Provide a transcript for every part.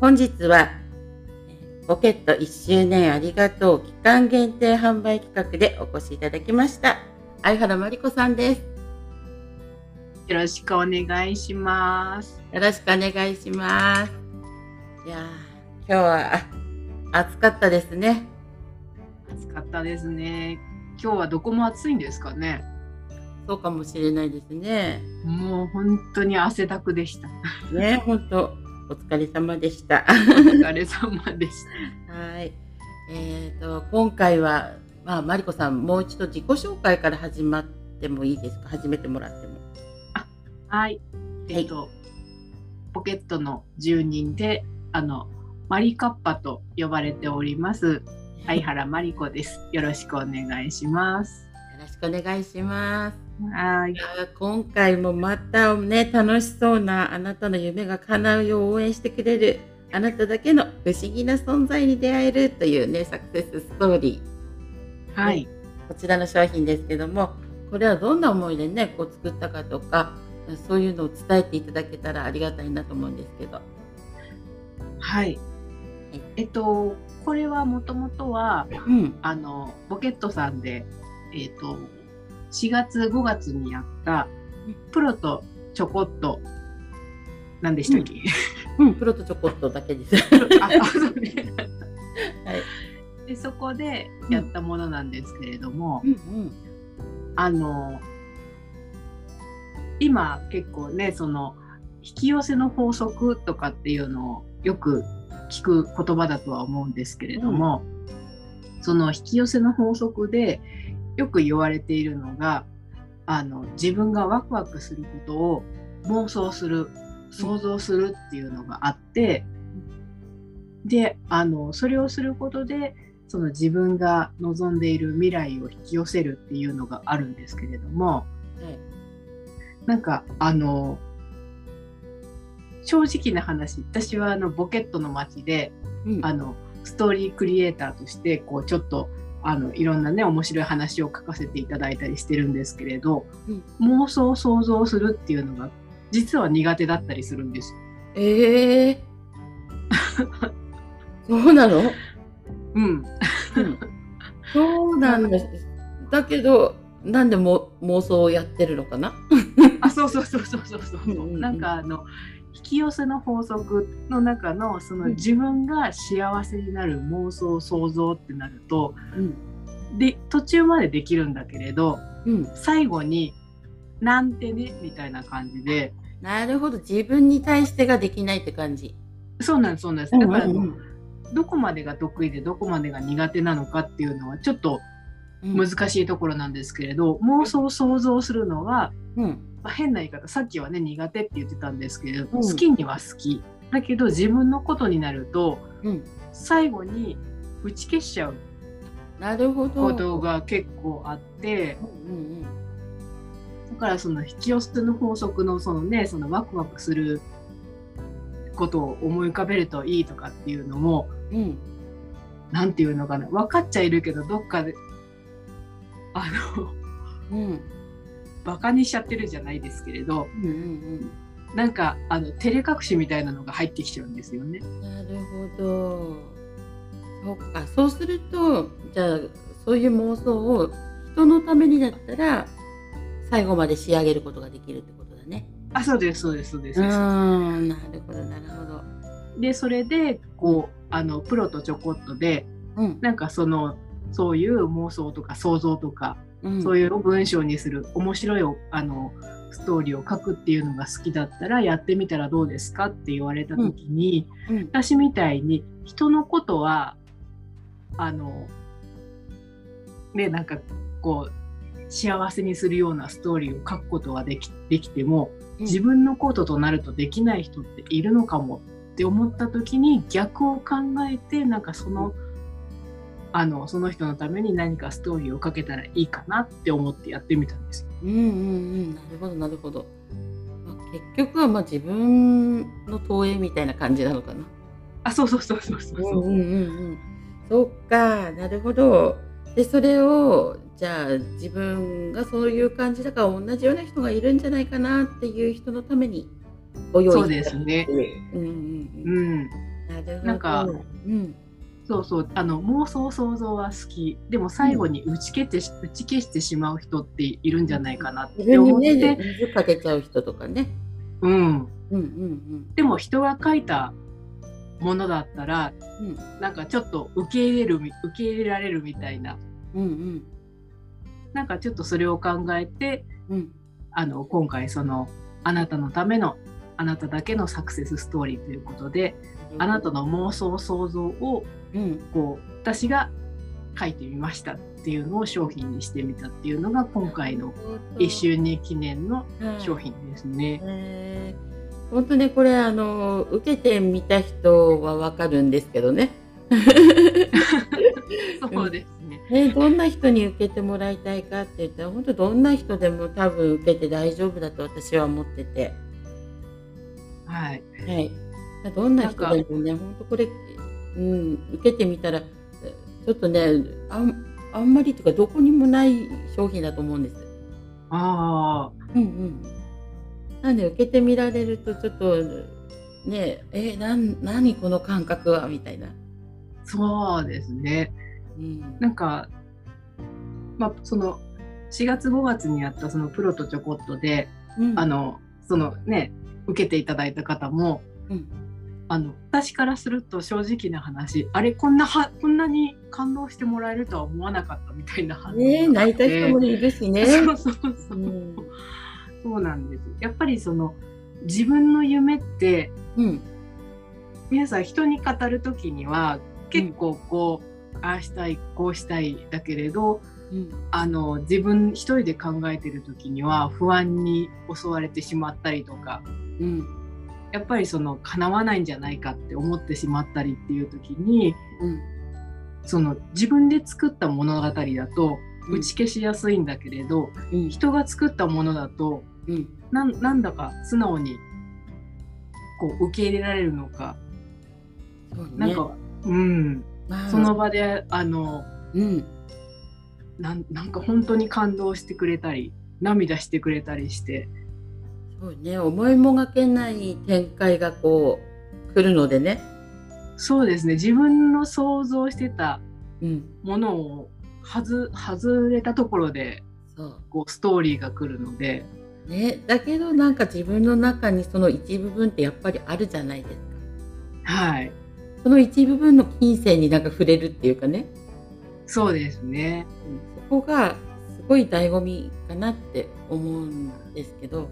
本日は、ポケット1周年ありがとう期間限定販売企画でお越しいただきました。相原真理子さんです。よろしくお願いします。よろしくお願いします。いや今日は暑かったですね。暑かったですね。今日はどこも暑いんですかね。そうかもしれないですね。もう本当に汗だくでした。ね、本当お疲れ様でした。お疲れ様でした。はい。えっ、ー、と今回はまあマリコさんもう一度自己紹介から始まってもいいですか？始めてもらっても。あ、はい。えっ、ー、と、はい、ポケットの住人であのマリカッパと呼ばれております相原マリコです。よろしくお願いします。くお願いします。はい。今回もまたね、楽しそうなあなたの夢が叶うよう応援してくれるあなただけの不思議な存在に出会えるというね、サクセスストーリー。はい。こちらの商品ですけども、これはどんな思いでね、こう作ったかとか、そういうのを伝えていただけたらありがたいなと思うんですけど。はい。えっと、これはもともとは、うん、あの、ボケットさんで、えっと、4月5月にやったプロとちょこっと何でしたっけ、うん、うん、プロとちょこっとだけです。あそうね。はい、でそこでやったものなんですけれども、うんうん、あの今結構ねその引き寄せの法則とかっていうのをよく聞く言葉だとは思うんですけれども、うん、その引き寄せの法則でよく言われているのがあの自分がワクワクすることを妄想する想像するっていうのがあって、であのそれをすることでその自分が望んでいる未来を引き寄せるっていうのがあるんですけれども、はい、なんかあの正直な話私はあのボケットの街で、うん、あのストーリークリエイターとしてこうちょっとあのいろんなね面白い話を書かせていただいたりしてるんですけれど、うん、妄想想像するっていうのが実は苦手だったりするんです。ええー、そうなの？うん、うん、そうなんです。だけどなんでも妄想をやってるのかな？あそうそうそうそうそうそう。なんかあの引き寄せの法則の中のその自分が幸せになる妄想想像ってなると、うん、で途中までできるんだけれど、うん、最後に「なんてね」みたいな感じで。なるほど。自分に対してができないって感じ。そうなんですそうなんです。だから、どこまでが得意でどこまでが苦手なのかっていうのはちょっと難しいところなんですけれど、妄想想像するのは、うん。まあ、変な言い方さっきはね苦手って言ってたんですけど、うん、好きには好き。だけど自分のことになると、うん、最後に打ち消しちゃう。なるほど。ことが結構あって、うんうんうん、だからその引き寄せの法則のそのねそのワクワクすることを思い浮かべるといいとかっていうのも、うん、なんていうのかな。分かっちゃいるけどどっかであの、うん、バカにしちゃってるじゃないですけれど、うんうんうんなんかあの照れ隠しみたいなのが入ってきちゃうんですよね。なるほど。そっか。そうするとじゃあそういう妄想を人のためにだったら最後まで仕上げることができるってことだね。あ、そうですそうですそうです。うん、なるほどなるほど。でそれでこうあのプロとちょこっとで、うん、なんかそのそういう妄想とか想像とかそういう文章にする面白いあのストーリーを書くっていうのが好きだったらやってみたらどうですかって言われた時に、うんうん、私みたいに人のことはあのねなんかこう幸せにするようなストーリーを書くことはできできても自分のこととなるとできない人っているのかもって思った時に逆を考えてなんかその。うんあのその人のために何かストーリーをかけたらいいかなって思ってやってみたんですうんうんうんなるほどなるほど。まあ、結局はまあ自分の投影みたいな感じなのかな。あそうそうそうそうそう。うんうんうん。そっかなるほど。でそれをじゃあ自分がそういう感じだから同じような人がいるんじゃないかなっていう人のためにご用意そうですね。うんうんうん。うんなんか、うん、そうそう。あの妄想想像は好き。でも最後に打ち消して、うん、打ち消してしまう人っているんじゃないかなって思って、ね、水かけちゃう人とかね、うん、うんうんうん。でも人が書いたものだったら、うん、なんかちょっと受け入れる受け入れられるみたいな、うんうん、なんかちょっとそれを考えて、うん、あの今回そのあなたのためのあなただけのサクセスストーリーということで、うん、あなたの妄想想像を、うん、こう私が書いてみましたっていうのを商品にしてみたっていうのが今回の1周年記念の商品ですね。本当ねこれあの受けてみた人はわかるんですけどね。そうですねね。どんな人に受けてもらいたいかって言ったら本当どんな人でも多分受けて大丈夫だと私は思ってて。はい。はい。どんな人でもね本当これ、うん、受けてみたらちょっとねあんあんまりというかどこにもない商品だと思うんです。ああ。うんうん。なんで受けてみられるとちょっとねえなん何この感覚は？みたいな。そうですね。うん、なんか、まあ、その4月5月にやったそのプロとちょこっとで、うん、あのそのね受けていただいた方も、うん、あの私からすると正直な話あれこんなはこんなに感動してもらえるとは思わなかったみたいな話ね泣いた人もいるしね。そうそうそう。うん。そうなんです。やっぱりその自分の夢って、うん、皆さん人に語る時には結構こう、うん、ああしたいこうしたいだけれど、うん、あの自分一人で考えてる時には不安に襲われてしまったりとか、うん、やっぱりその叶わないんじゃないかって思ってしまったりっていう時に、うん、その自分で作った物語だと打ち消しやすいんだけれど、うん、人が作ったものだとうん、ななんだか素直にこう受け入れられるのか、ね、なんかうん、まあ、その場であの、うんなんか本当に感動してくれたり涙してくれたりしてそうね思いもがけない展開がこう来るのでねそうですね自分の想像してたものを外,、外れたところでこうストーリーが来るので。ね、だけどなんか自分の中にその一部分ってやっぱりあるじゃないですか。はい。その一部分の金銭になんか触れるっていうかね。そうですね。そこがすごい醍醐味かなって思うんですけど。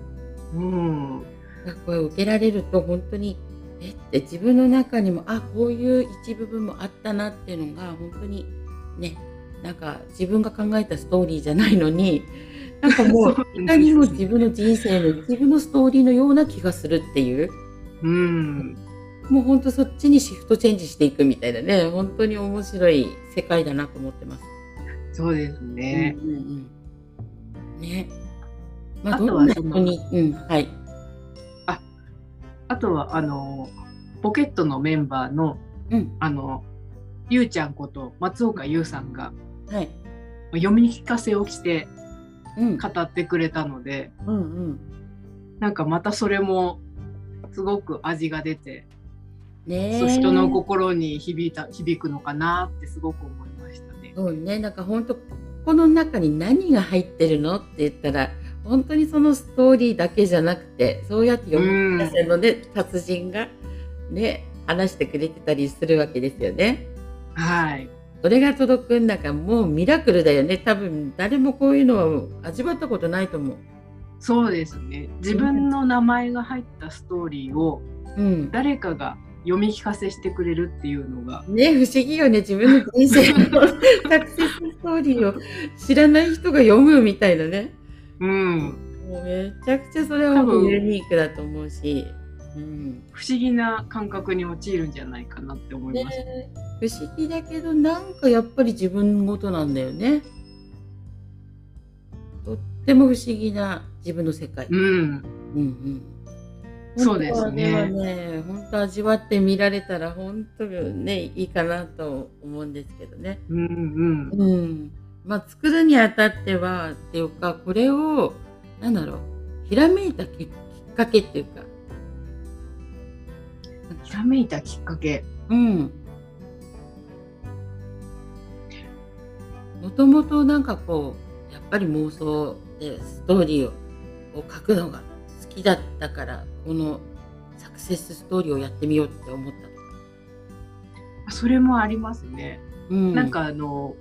うん。これ受けられると本当にえって自分の中にもあこういう一部分もあったなっていうのが本当にねなんか自分が考えたストーリーじゃないのに なんかもういかにも自分の人生の自分のストーリーのような気がするっていう。うん。もう本当そっちにシフトチェンジしていくみたいなね、本当に面白い世界だなと思ってます。そうですね。うんうんうん、ね。まあ、どんな人に、うん、はい。あ、あとは、あの、ポケットのメンバーの、うん、あの、ゆうちゃんこと松岡優さんが、はい、読み聞かせをして、語ってくれたので、うんうん、なんかまたそれもすごく味が出て、ね、人の心に響いた響くのかなってすごく思いましたね。そうね。なんか本当ここの中に何が入ってるのって言ったら本当にそのストーリーだけじゃなくてそうやって読み出せるので、うん、達人がね話してくれてたりするわけですよね。はい。それが届くんだからもうミラクルだよね。多分誰もこういうのは味わったことないと思う。そうですね。自分の名前が入ったストーリーを誰かが読み聞かせしてくれるっていうのが、ね不思議よね。自分の人生の サクセスストーリーを知らない人が読むみたいなねうん。もうめちゃくちゃそれはユニークだと思うし。うん、不思議な感覚に陥るんじゃないかなって思います、ね、不思議だけどなんかやっぱり自分ごとなんだよね。とっても不思議な自分の世界、うん、うんうん。そうですね。ね本当味わってみられたら本当にねいいかなと思うんですけどね。うんうん、うん、まあ作るにあたってはっていうかこれをなんだろうひらめいたきっかけっていうかひらめいたきっかけ。うん。もともとなんかこうやっぱり妄想でストーリーを書くのが好きだったからこのサクセスストーリーをやってみようって思ったとかそれもありますね。うん、なんかあの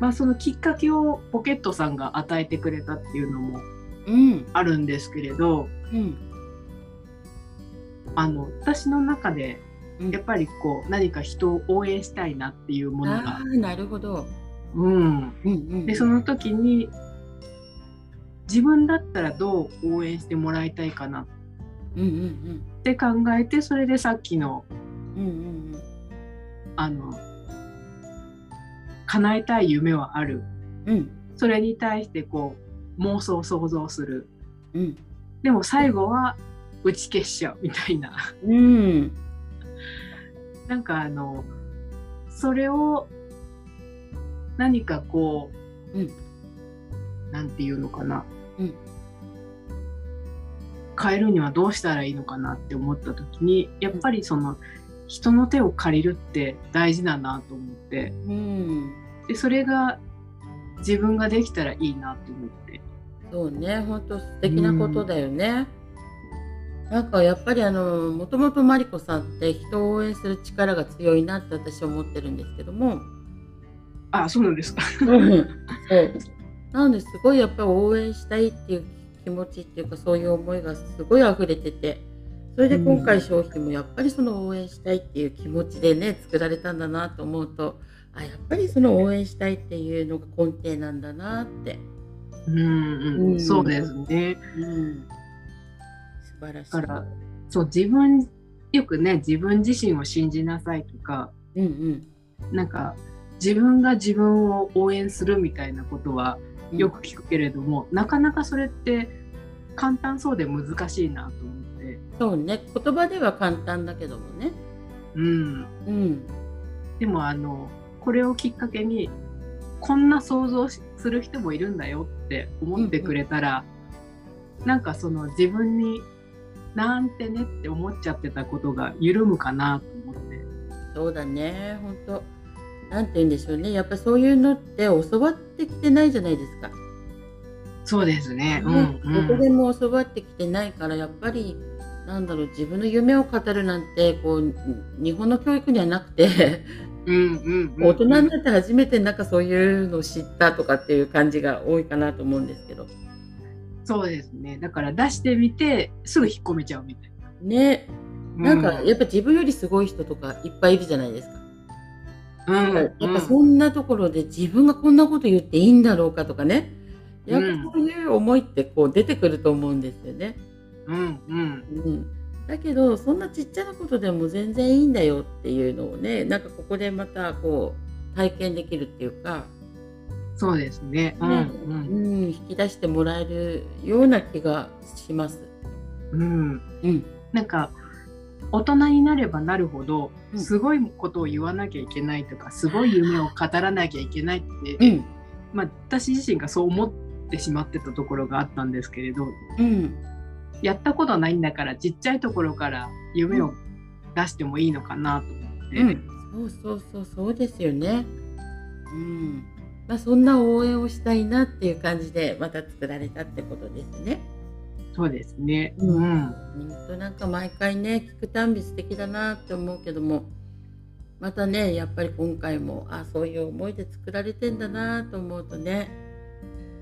まあそのきっかけをポケットさんが与えてくれたっていうのもあるんですけれど、うん、あの私の中でやっぱりこう何か人を応援したいなっていうものが。なるほど、うん、うん、でその時に自分だったらどう応援してもらいたいかなって考えてそれでさっきの、うんうんうん、あの叶えたい夢はある、うん、それに対してこう妄想想像する、うん、でも最後は打ち消しちゃうみたいな、うん、なんかあのそれを何かこう、うん、なんていうのかな、うん、変えるにはどうしたらいいのかなって思った時にやっぱりその人の手を借りるって大事だなと思って、うん、でそれが自分ができたらいいなと思って。そうね。本当素敵なことだよね。うん、なんかやっぱりあのもともとマリコさんって人を応援する力が強いなって私は思ってるんですけども。あそうなんですか。そう。なんですごいやっぱり応援したいっていう気持ちっていうかそういう思いがすごい溢れててそれで今回商品もやっぱりその応援したいっていう気持ちでね作られたんだなと思うとあやっぱりその応援したいっていうのが根底なんだなって。うん、うん、そうですね。うん、素晴らしい。だからそう自分よくね自分自身を信じなさいとか、うんうん、なんか自分が自分を応援するみたいなことはよく聞くけれども、うん、なかなかそれって簡単そうで難しいなと思そうね。言葉では簡単だけどもね。うん、うん、でもあのこれをきっかけにこんな想像する人もいるんだよって思ってくれたら、うんうん、なんかその自分になんてねって思っちゃってたことが緩むかなと思って。そうだね。本当。なんて言うんでしょうね。やっぱそういうのって教わってきてないじゃないですか。そうですね。うん、うん、どこでも教わってきてないからやっぱりなんだろう自分の夢を語るなんてこう日本の教育にはなくて大人になって初めてなんかそういうのを知ったとかっていう感じが多いかなと思うんですけど。そうですね。だから出してみてすぐ引っ込めちゃうみたいな。ね。なんかやっぱ自分よりすごい人とかいっぱいいるじゃないですか。うん、やっぱそんなところで自分がこんなこと言っていいんだろうかとかねやっぱそういう思いってこう出てくると思うんですよね。うんうんうん、だけどそんなちっちゃなことでも全然いいんだよっていうのをねなんかここでまたこう体験できるっていうか。そうですね、うん、うん、引き出してもらえるような気がします。うん、うん、なんか大人になればなるほどすごいことを言わなきゃいけないとか、すごい夢を語らなきゃいけないって、うん、まあ、私自身がそう思ってしまってたところがあったんですけれど、うん、やったことないんだからちっちゃいところから夢を出してもいいのかなと思って、うん、そうそうそうそうですよね。うんまあ、そんな応援をしたいなっていう感じでまた作られたってことですね。そうですね。うん。本当なんか毎回ね聞くたんび素敵だなって思うけども、またねやっぱり今回もあそういう思いで作られてんだなと思うとね、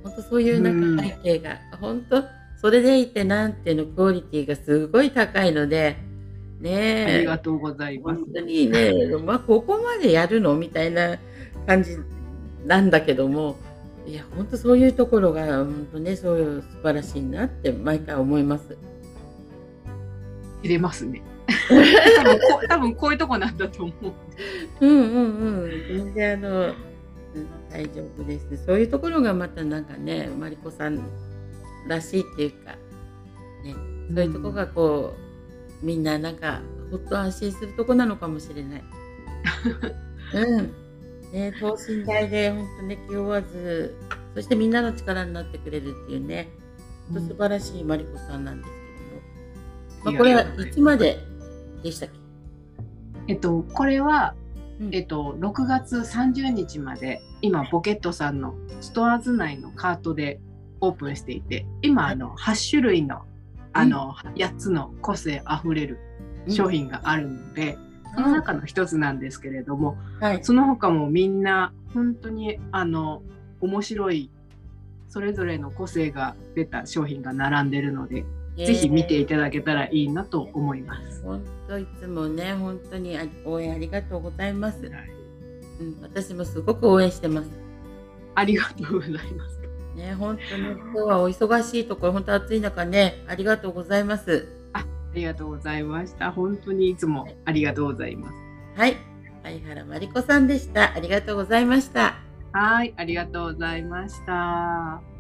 本当そういうなんか背景が、うん、本当それでいてなんていうのクオリティがすごい高いので。ねありがとうございます。本当にね、まあここまでやるのみたいな感じなんだけども、いや本当そういうところが本当ねそういう素晴らしいなって毎回思います。入れますね。多分こ多分こういうとこなんだと思う。うんうんうん。全然あの大丈夫です。そういうところがまたなんかねマリコさんらしいっていうかねそういうとこがこう、うん、みんななんかほっと安心するとこなのかもしれない。うん。ね、等身大で本当ね気負わずそしてみんなの力になってくれるっていうね本当素晴らしいマリコさんなんですけども、まあ、これはいつまででしたっけ？えっと、これは、えっと、6月30日まで今ポケットさんのストアーズ内のカートでオープンしていて今あの8種類のあの8つの個性あふれる商品があるので、その中の一つなんですけれども、はい、その他もみんな本当にあの面白いそれぞれの個性が出た商品が並んでるので、ぜひ見ていただけたらいいなと思います。本当いつもね本当に応援ありがとうございます。はい、うん、私もすごく応援してます。ありがとうございます。ね本当に今日はお忙しいところ本当暑い中ねありがとうございます。あありがとうございました。本当にいつもありがとうございます。はい、相原真理子さんでした。ありがとうございました。はい、ありがとうございました。